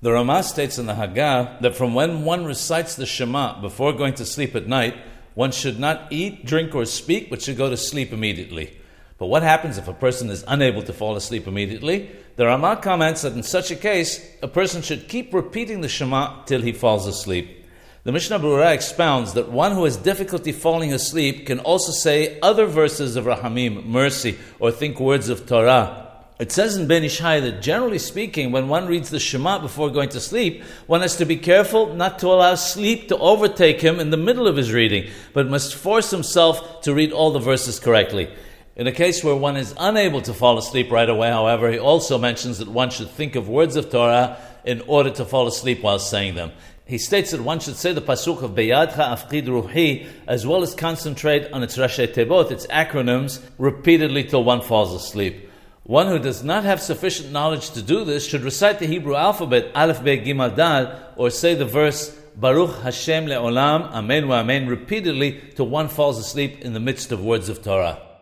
The Ramah states in the Haggah that from when one recites the Shema before going to sleep at night, one should not eat, drink, or speak, but should go to sleep immediately. But what happens if a person is unable to fall asleep immediately? The Ramah comments that in such a case, a person should keep repeating the Shema till he falls asleep. The Mishnah Berurah expounds that one who has difficulty falling asleep can also say other verses of Rahamim, mercy, or think words of Torah, it says in Ben Ish Hai that generally speaking, when one reads the Shema before going to sleep, one has to be careful not to allow sleep to overtake him in the middle of his reading, but must force himself to read all the verses correctly. In a case where one is unable to fall asleep right away, however, he also mentions that one should think of words of Torah in order to fall asleep while saying them. He states that one should say the pasuk of Beyadcha Afqid Ruhi as well as concentrate on its Rashi Tevot, its acronyms, repeatedly till one falls asleep. One who does not have sufficient knowledge to do this should recite the Hebrew alphabet, Aleph Be Gimel Dal, or say the verse, Baruch Hashem Le'olam, Amen wa Amen, repeatedly till one falls asleep in the midst of words of Torah.